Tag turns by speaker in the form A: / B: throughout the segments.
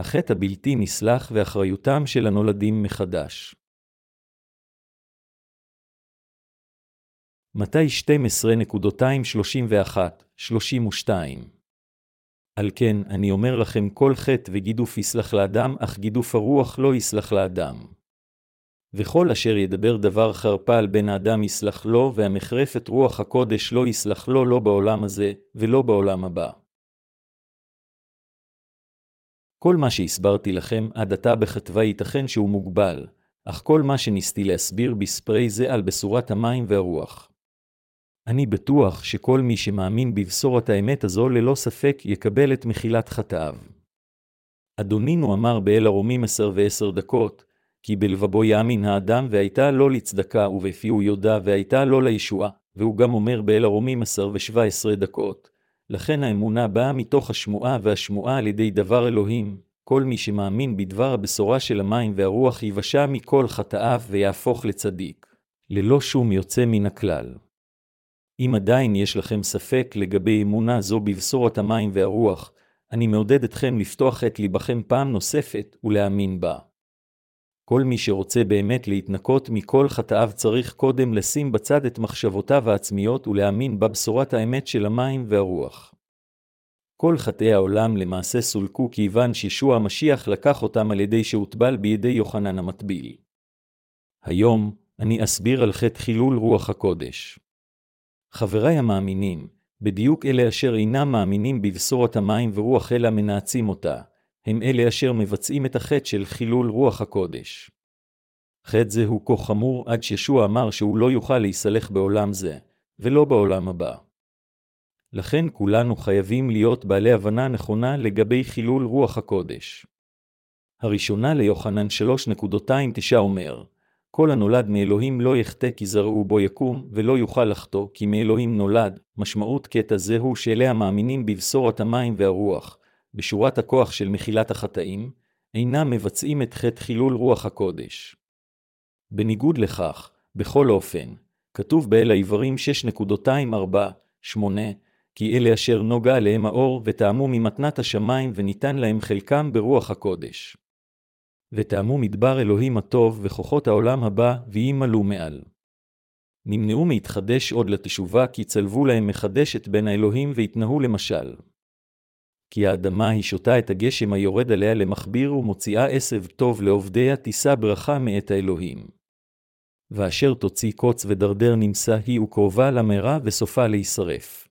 A: החטא הבלתי נסלח ואחריותם של הנולדים מחדש. מתי 12.231-32 על כן, אני אומר לכם כל חטא וגידוף יסלח לאדם, אך גידוף הרוח לא יסלח לאדם. וכל אשר ידבר דבר חרפה על בן האדם יסלח לו, והמחרף את רוח הקודש לא יסלח לו לא בעולם הזה, ולא בעולם הבא. כל מה שהסברתי לכם עד עתה בכתבה ייתכן שהוא מוגבל, אך כל מה שניסתי להסביר בספרי זה על בשורת המים והרוח. אני בטוח שכל מי שמאמין בבשורת האמת הזו ללא ספק יקבל את מחילת חטאיו. אדונינו אמר באל הרומים עשר ועשר דקות, כי בלבבו יאמין האדם והייתה לו לצדקה ובפיהו יודע והייתה לו לישועה, והוא גם אומר באל הרומים עשר ושבע עשרה דקות. לכן האמונה באה מתוך השמועה והשמועה על ידי דבר אלוהים, כל מי שמאמין בדבר הבשורה של המים והרוח יבשע מכל חטאיו ויהפוך לצדיק, ללא שום יוצא מן הכלל. אם עדיין יש לכם ספק לגבי אמונה זו בבשורת המים והרוח, אני מעודד אתכם לפתוח את ליבכם פעם נוספת ולהאמין בה. כל מי שרוצה באמת להתנקות מכל חטאיו צריך קודם לשים בצד את מחשבותיו העצמיות ולהאמין בבשורת האמת של המים והרוח. כל חטאי העולם למעשה סולקו כיוון שישוע המשיח לקח אותם על ידי שהוטבל בידי יוחנן המטביל. היום אני אסביר על חטא חילול רוח הקודש. חבריי המאמינים, בדיוק אלה אשר אינם מאמינים בבשורת המים ורוח אלא מנאצים אותה, הם אלה אשר מבצעים את החטא של חילול רוח הקודש. חטא זה הוא כה חמור עד שישוע אמר שהוא לא יוכל להיסלח בעולם זה, ולא בעולם הבא. לכן כולנו חייבים להיות בעלי הבנה נכונה לגבי חילול רוח הקודש. הראשונה ליוחנן 3.29 אומר, כל הנולד מאלוהים לא יחטא כי זרעו בו יקום, ולא יוכל לחטוא, כי מאלוהים נולד. משמעות קטע זה הוא שאלה המאמינים בבשורת המים והרוח, בשורת הכוח של מחילת החטאים, אינם מבצעים את חטא חילול רוח הקודש. בניגוד לכך, בכל אופן, כתוב באל העברים 6.248, כי אלה אשר נוגע עליהם האור וטעמו ממתנת השמיים וניתן להם חלקם ברוח הקודש. וטעמו מדבר אלוהים הטוב וכוחות העולם הבא, וימלאו מעל. נמנעו מהתחדש עוד לתשובה, כי צלבו להם מחדשת בין האלוהים והתנהו למשל. כי האדמה היא שותה את הגשם היורד עליה למכביר ומוציאה עשב טוב לעובדיה תישא ברכה מאת האלוהים. ואשר תוציא קוץ ודרדר נמסה היא וקרובה למרע וסופה להישרף.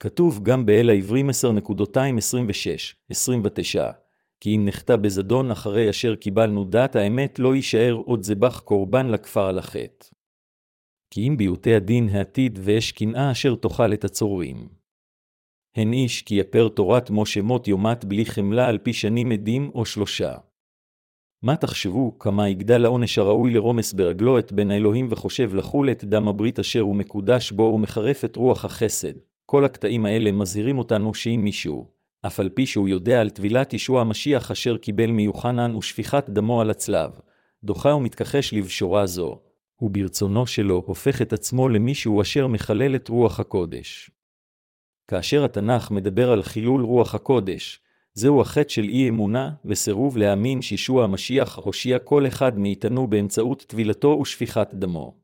A: כתוב גם באל העברים 10.226-29, כי אם נחטא בזדון אחרי אשר קיבלנו דעת האמת לא יישאר עוד זבח קורבן לכפר על החטא. כי אם ביוטי הדין העתיד ואש קנאה אשר תאכל את הצורים. הן איש כי יפר תורת משה מות יומת בלי חמלה על פי שנים עדים או שלושה. מה תחשבו כמה יגדל העונש הראוי לרומס ברגלו את בן האלוהים וחושב לחול את דם הברית אשר הוא מקודש בו ומחרף את רוח החסד. כל הקטעים האלה מזהירים אותנו שאם מישהו, אף על פי שהוא יודע על טבילת ישוע המשיח אשר קיבל מיוחנן ושפיכת דמו על הצלב, דוחה ומתכחש לבשורה זו, וברצונו שלו הופך את עצמו למישהו אשר מחלל את רוח הקודש. כאשר התנ"ך מדבר על חילול רוח הקודש, זהו החטא של אי אמונה וסירוב להאמין שישוע המשיח הושיע כל אחד מאיתנו באמצעות טבילתו ושפיכת דמו.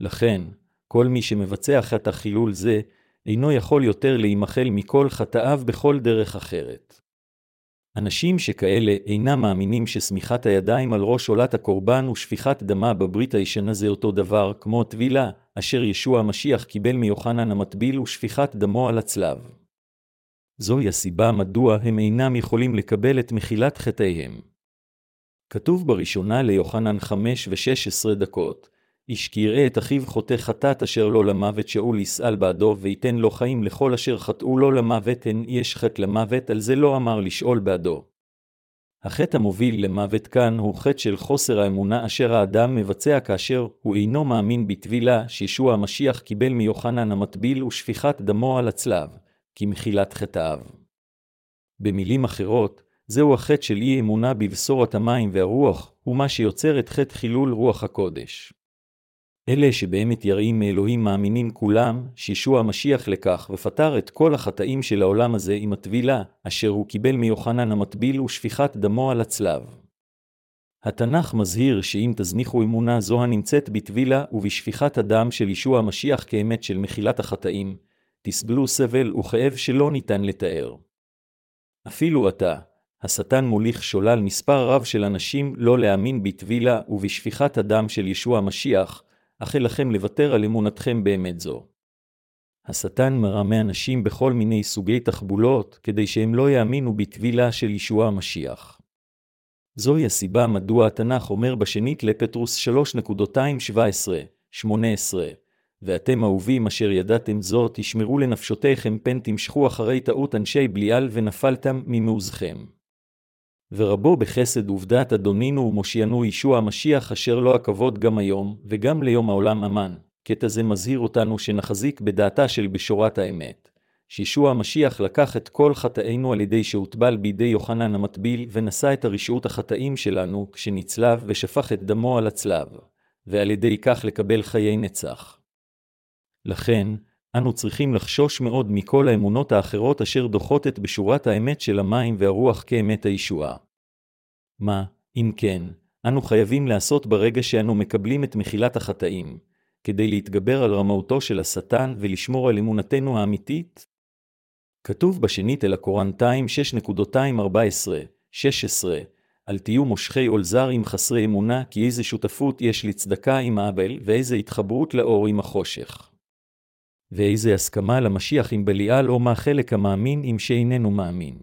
A: לכן, כל מי שמבצע חטא חילול זה, אינו יכול יותר להימחל מכל חטאיו בכל דרך אחרת. אנשים שכאלה אינם מאמינים שסמיכת הידיים על ראש עולת הקורבן ושפיכת דמה בברית הישנה זה אותו דבר כמו טבילה, אשר ישוע המשיח קיבל מיוחנן המטביל ושפיכת דמו על הצלב. זוהי הסיבה מדוע הם אינם יכולים לקבל את מחילת חטאיהם. כתוב בראשונה ליוחנן 5 ו-16 דקות, איש כי יראה את אחיו חוטא חטאת אשר לא למוות שאול יסעל בעדו, וייתן לו חיים לכל אשר חטאו לו למוות, הן יש חטא למוות, על זה לא אמר לשאול בעדו. החטא המוביל למוות כאן הוא חטא של חוסר האמונה אשר האדם מבצע כאשר הוא אינו מאמין בטבילה שישוע המשיח קיבל מיוחנן המטביל ושפיכת דמו על הצלב, כמחילת חטאיו. במילים אחרות, זהו החטא של אי אמונה בבשורת המים והרוח, ומה שיוצר את חטא חילול רוח הקודש. אלה שבאמת יראים מאלוהים מאמינים כולם, שישוע המשיח לכך, ופטר את כל החטאים של העולם הזה עם הטבילה, אשר הוא קיבל מיוחנן המטביל ושפיכת דמו על הצלב. התנ"ך מזהיר שאם תזניחו אמונה זו הנמצאת בטבילה ובשפיכת הדם של ישוע המשיח כאמת של מחילת החטאים, תסבלו סבל וכאב שלא ניתן לתאר. אפילו עתה, השטן מוליך שולל מספר רב של אנשים לא להאמין בטבילה ובשפיכת הדם של ישוע המשיח, אך לכם לוותר על אמונתכם באמת זו. השטן מרמה אנשים בכל מיני סוגי תחבולות, כדי שהם לא יאמינו בטבילה של ישוע המשיח. זוהי הסיבה מדוע התנ"ך אומר בשנית לפטרוס 3.217-18 ואתם אהובים אשר ידעתם זאת, תשמרו לנפשותיכם פן תמשכו אחרי טעות אנשי בליעל ונפלתם ממעוזכם. ורבו בחסד ובדעת אדונינו ומושיענו ישוע המשיח אשר לו הכבוד גם היום, וגם ליום העולם אמן. קטע זה מזהיר אותנו שנחזיק בדעתה של בשורת האמת. שישוע המשיח לקח את כל חטאינו על ידי שהוטבל בידי יוחנן המטביל, ונשא את הרשעות החטאים שלנו, כשנצלב ושפך את דמו על הצלב, ועל ידי כך לקבל חיי נצח. לכן, אנו צריכים לחשוש מאוד מכל האמונות האחרות אשר דוחות את בשורת האמת של המים והרוח כאמת הישועה. מה, אם כן, אנו חייבים לעשות ברגע שאנו מקבלים את מחילת החטאים, כדי להתגבר על רמאותו של השטן ולשמור על אמונתנו האמיתית? כתוב בשנית אל הקורנטיים 6.214-16, אל תהיו מושכי עול זר עם חסרי אמונה, כי איזה שותפות יש לצדקה עם האבל, ואיזה התחברות לאור עם החושך. ואיזה הסכמה למשיח עם בליעל או מה חלק המאמין עם שאיננו מאמין.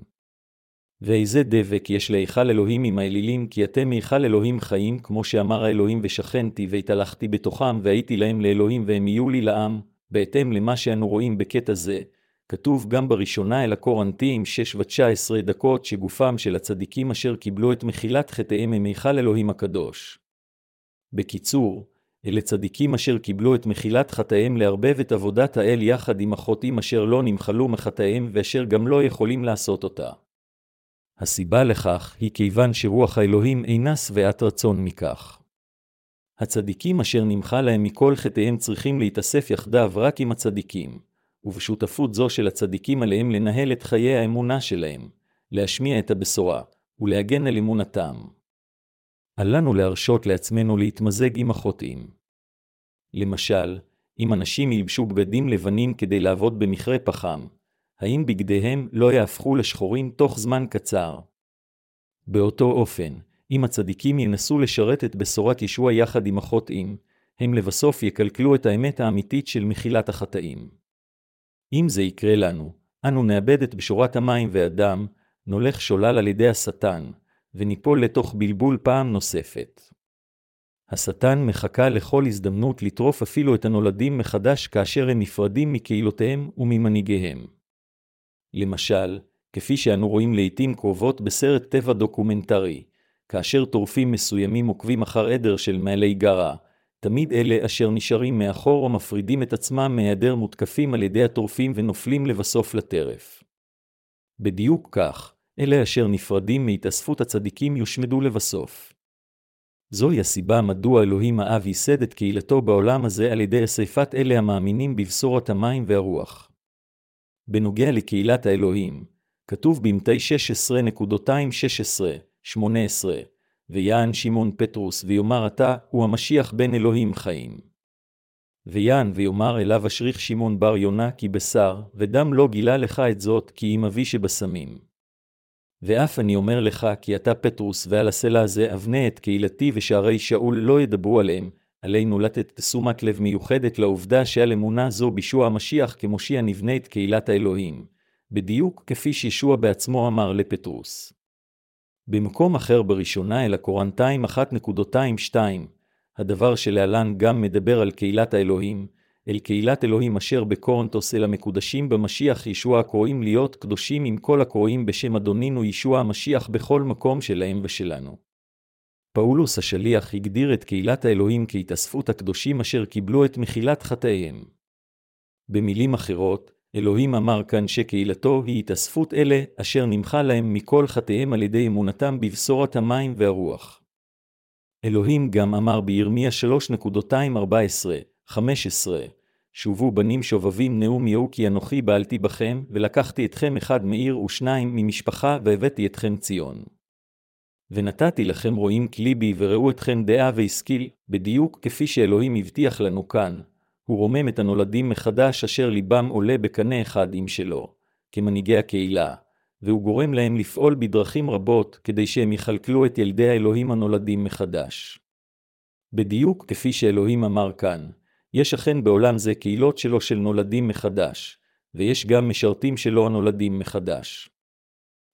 A: ואיזה דבק יש להיכל אלוהים עם האלילים, כי אתם היכל אלוהים חיים, כמו שאמר האלוהים ושכנתי, והתהלכתי בתוכם, והייתי להם לאלוהים, והם יהיו לי לעם, בהתאם למה שאנו רואים בקטע זה. כתוב גם בראשונה אל הקורנטים 6 ו-19 דקות שגופם של הצדיקים אשר קיבלו את מחילת חטאיהם הם היכל אלוהים הקדוש. בקיצור, אלה צדיקים אשר קיבלו את מחילת חטאיהם לערבב את עבודת האל יחד עם החוטאים אשר לא נמחלו מחטאיהם ואשר גם לא יכולים לעשות אותה. הסיבה לכך היא כיוון שרוח האלוהים אינה שבעת רצון מכך. הצדיקים אשר נמחה להם מכל חטאיהם צריכים להתאסף יחדיו רק עם הצדיקים, ובשותפות זו של הצדיקים עליהם לנהל את חיי האמונה שלהם, להשמיע את הבשורה, ולהגן על אמונתם. אל לנו להרשות לעצמנו להתמזג עם החוטאים. למשל, אם אנשים ילבשו בגדים לבנים כדי לעבוד במכרה פחם, האם בגדיהם לא יהפכו לשחורים תוך זמן קצר? באותו אופן, אם הצדיקים ינסו לשרת את בשורת ישוע יחד עם החוטאים, הם לבסוף יקלקלו את האמת האמיתית של מחילת החטאים. אם זה יקרה לנו, אנו נאבד את בשורת המים והדם, נולך שולל על ידי השטן, וניפול לתוך בלבול פעם נוספת. השטן מחכה לכל הזדמנות לטרוף אפילו את הנולדים מחדש כאשר הם נפרדים מקהילותיהם וממנהיגיהם. למשל, כפי שאנו רואים לעתים קרובות בסרט טבע דוקומנטרי, כאשר טורפים מסוימים עוקבים אחר עדר של מעלי גרה, תמיד אלה אשר נשארים מאחור או מפרידים את עצמם מהעדר מותקפים על ידי הטורפים ונופלים לבסוף לטרף. בדיוק כך, אלה אשר נפרדים מהתאספות הצדיקים יושמדו לבסוף. זוהי הסיבה מדוע אלוהים האב ייסד את קהילתו בעולם הזה על ידי אספת אלה המאמינים בבשורת המים והרוח. בנוגע לקהילת האלוהים, כתוב במתי 16.216-18, ויען שמעון פטרוס ויאמר אתה, הוא המשיח בן אלוהים חיים. ויען ויאמר אליו אשריך שמעון בר יונה כי בשר, ודם לא גילה לך את זאת, כי אם אבי שבשמים. ואף אני אומר לך כי אתה פטרוס, ועל הסלע הזה אבנה את קהילתי ושערי שאול לא ידברו עליהם, עלינו לתת תשומת לב מיוחדת לעובדה שעל אמונה זו בישוע המשיח כמושיע נבנה את קהילת האלוהים, בדיוק כפי שישוע בעצמו אמר לפטרוס. במקום אחר בראשונה אל הקורנטיים 1.22, הדבר שלהלן גם מדבר על קהילת האלוהים, אל קהילת אלוהים אשר בקורנטוס אל המקודשים במשיח ישוע הקוראים להיות קדושים עם כל הקוראים בשם אדונינו ישוע המשיח בכל מקום שלהם ושלנו. פאולוס השליח הגדיר את קהילת האלוהים כהתאספות הקדושים אשר קיבלו את מחילת חטאיהם. במילים אחרות, אלוהים אמר כאן שקהילתו היא התאספות אלה אשר נמחה להם מכל חטאיהם על ידי אמונתם בבשורת המים והרוח. אלוהים גם אמר בירמיה 3.214-15 שובו בנים שובבים נאום יהוא כי אנוכי בעלתי בכם, ולקחתי אתכם אחד מעיר ושניים ממשפחה, והבאתי אתכם ציון. ונתתי לכם רועים כליבי, וראו אתכם דעה והשכיל, בדיוק כפי שאלוהים הבטיח לנו כאן. הוא רומם את הנולדים מחדש אשר ליבם עולה בקנה אחד עם שלו, כמנהיגי הקהילה, והוא גורם להם לפעול בדרכים רבות כדי שהם יכלכלו את ילדי האלוהים הנולדים מחדש. בדיוק כפי שאלוהים אמר כאן, יש אכן בעולם זה קהילות שלו של נולדים מחדש, ויש גם משרתים שלו הנולדים מחדש.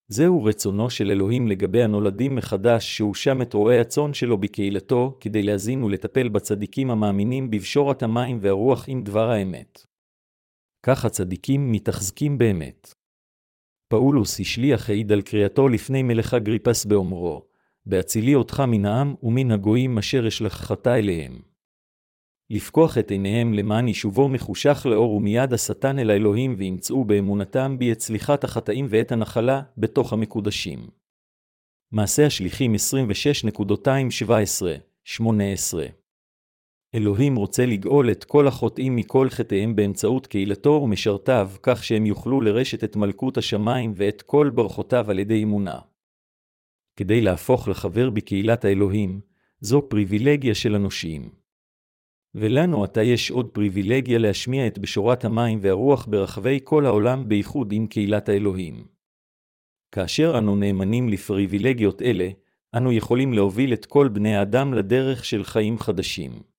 A: זהו רצונו של אלוהים לגבי הנולדים מחדש, שהוא שם את רועי הצאן שלו בקהילתו, כדי להזין ולטפל בצדיקים המאמינים בבשורת המים והרוח עם דבר האמת. כך הצדיקים מתחזקים באמת. פאולוס השליח העיד על קריאתו לפני מלך אגריפס באומרו, בהצילי אותך מן העם ומן הגויים אשר אשלחך אליהם. לפקוח את עיניהם למען ישובו מחושך לאור ומיד השטן אל האלוהים וימצאו באמונתם בי את צליחת החטאים ואת הנחלה בתוך המקודשים. מעשה השליחים 26.217-18 אלוהים רוצה לגאול את כל החוטאים מכל חטאיהם באמצעות קהילתו ומשרתיו, כך שהם יוכלו לרשת את מלכות השמיים ואת כל ברכותיו על ידי אמונה. כדי להפוך לחבר בקהילת האלוהים, זו פריבילגיה של אנושים. ולנו עתה יש עוד פריבילגיה להשמיע את בשורת המים והרוח ברחבי כל העולם בייחוד עם קהילת האלוהים. כאשר אנו נאמנים לפריבילגיות אלה, אנו יכולים להוביל את כל בני האדם לדרך של חיים חדשים.